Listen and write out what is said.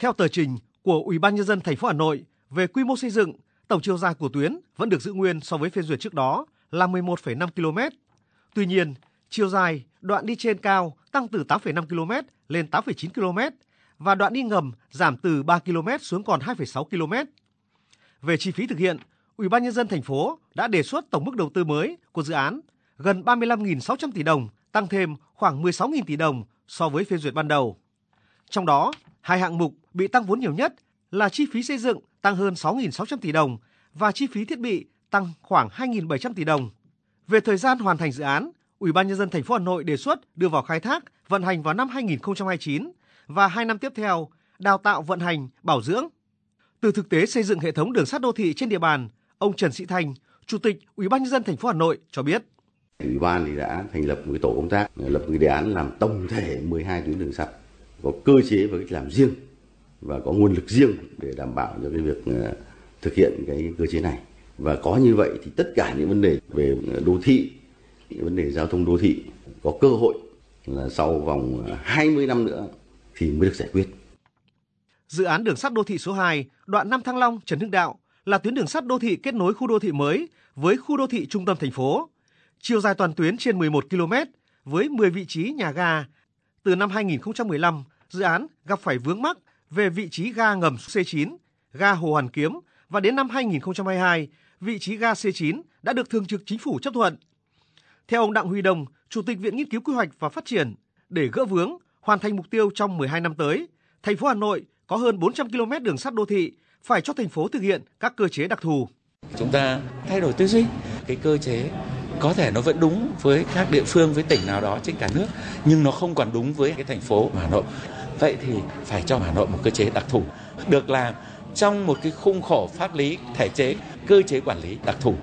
Theo tờ trình của Ủy ban nhân dân thành phố Hà Nội về quy mô xây dựng, tổng chiều dài của tuyến vẫn được giữ nguyên so với phê duyệt trước đó là 11,5 km. Tuy nhiên, chiều dài đoạn đi trên cao tăng từ 8,5 km lên 8,9 km và đoạn đi ngầm giảm từ 3 km xuống còn 2,6 km. Về chi phí thực hiện, Ủy ban nhân dân thành phố đã đề xuất tổng mức đầu tư mới của dự án gần 35.600 tỷ đồng, tăng thêm khoảng 16.000 tỷ đồng so với phê duyệt ban đầu. Trong đó, hai hạng mục bị tăng vốn nhiều nhất là chi phí xây dựng tăng hơn 6.600 tỷ đồng và chi phí thiết bị tăng khoảng 2.700 tỷ đồng. Về thời gian hoàn thành dự án, Ủy ban nhân dân thành phố Hà Nội đề xuất đưa vào khai thác, vận hành vào năm 2029 và hai năm tiếp theo đào tạo vận hành, bảo dưỡng. Từ thực tế xây dựng hệ thống đường sắt đô thị trên địa bàn, ông Trần Sĩ Thành, Chủ tịch Ủy ban nhân dân thành phố Hà Nội cho biết. Ủy ban thì đã thành lập một tổ công tác, lập một đề án làm tổng thể 12 tuyến đường sắt, có cơ chế và cách làm riêng và có nguồn lực riêng để đảm bảo cho cái việc ờ, thực hiện cái cơ chế này. Và có như vậy thì tất cả những vấn đề về ờ, đô thị, những vấn đề giao thông đô thị có cơ hội là sau vòng ờ, 20 năm nữa thì mới được giải quyết. Dự án đường sắt đô thị số 2, đoạn Nam Thăng Long, Trần Hưng Đạo là tuyến đường sắt đô thị kết nối khu đô thị mới với khu đô thị trung tâm thành phố. Chiều dài toàn tuyến trên 11 km với 10 vị trí nhà ga. Từ năm 2015, dự án gặp phải vướng mắc về vị trí ga ngầm C9, ga Hồ Hoàn Kiếm và đến năm 2022, vị trí ga C9 đã được Thường trực Chính phủ chấp thuận. Theo ông Đặng Huy Đồng, Chủ tịch Viện Nghiên cứu Quy hoạch và Phát triển, để gỡ vướng, hoàn thành mục tiêu trong 12 năm tới, thành phố Hà Nội có hơn 400 km đường sắt đô thị phải cho thành phố thực hiện các cơ chế đặc thù. Chúng ta thay đổi tư duy, cái cơ chế có thể nó vẫn đúng với các địa phương với tỉnh nào đó trên cả nước nhưng nó không còn đúng với cái thành phố Hà Nội. Vậy thì phải cho Hà Nội một cơ chế đặc thù. Được làm trong một cái khung khổ pháp lý, thể chế, cơ chế quản lý đặc thù.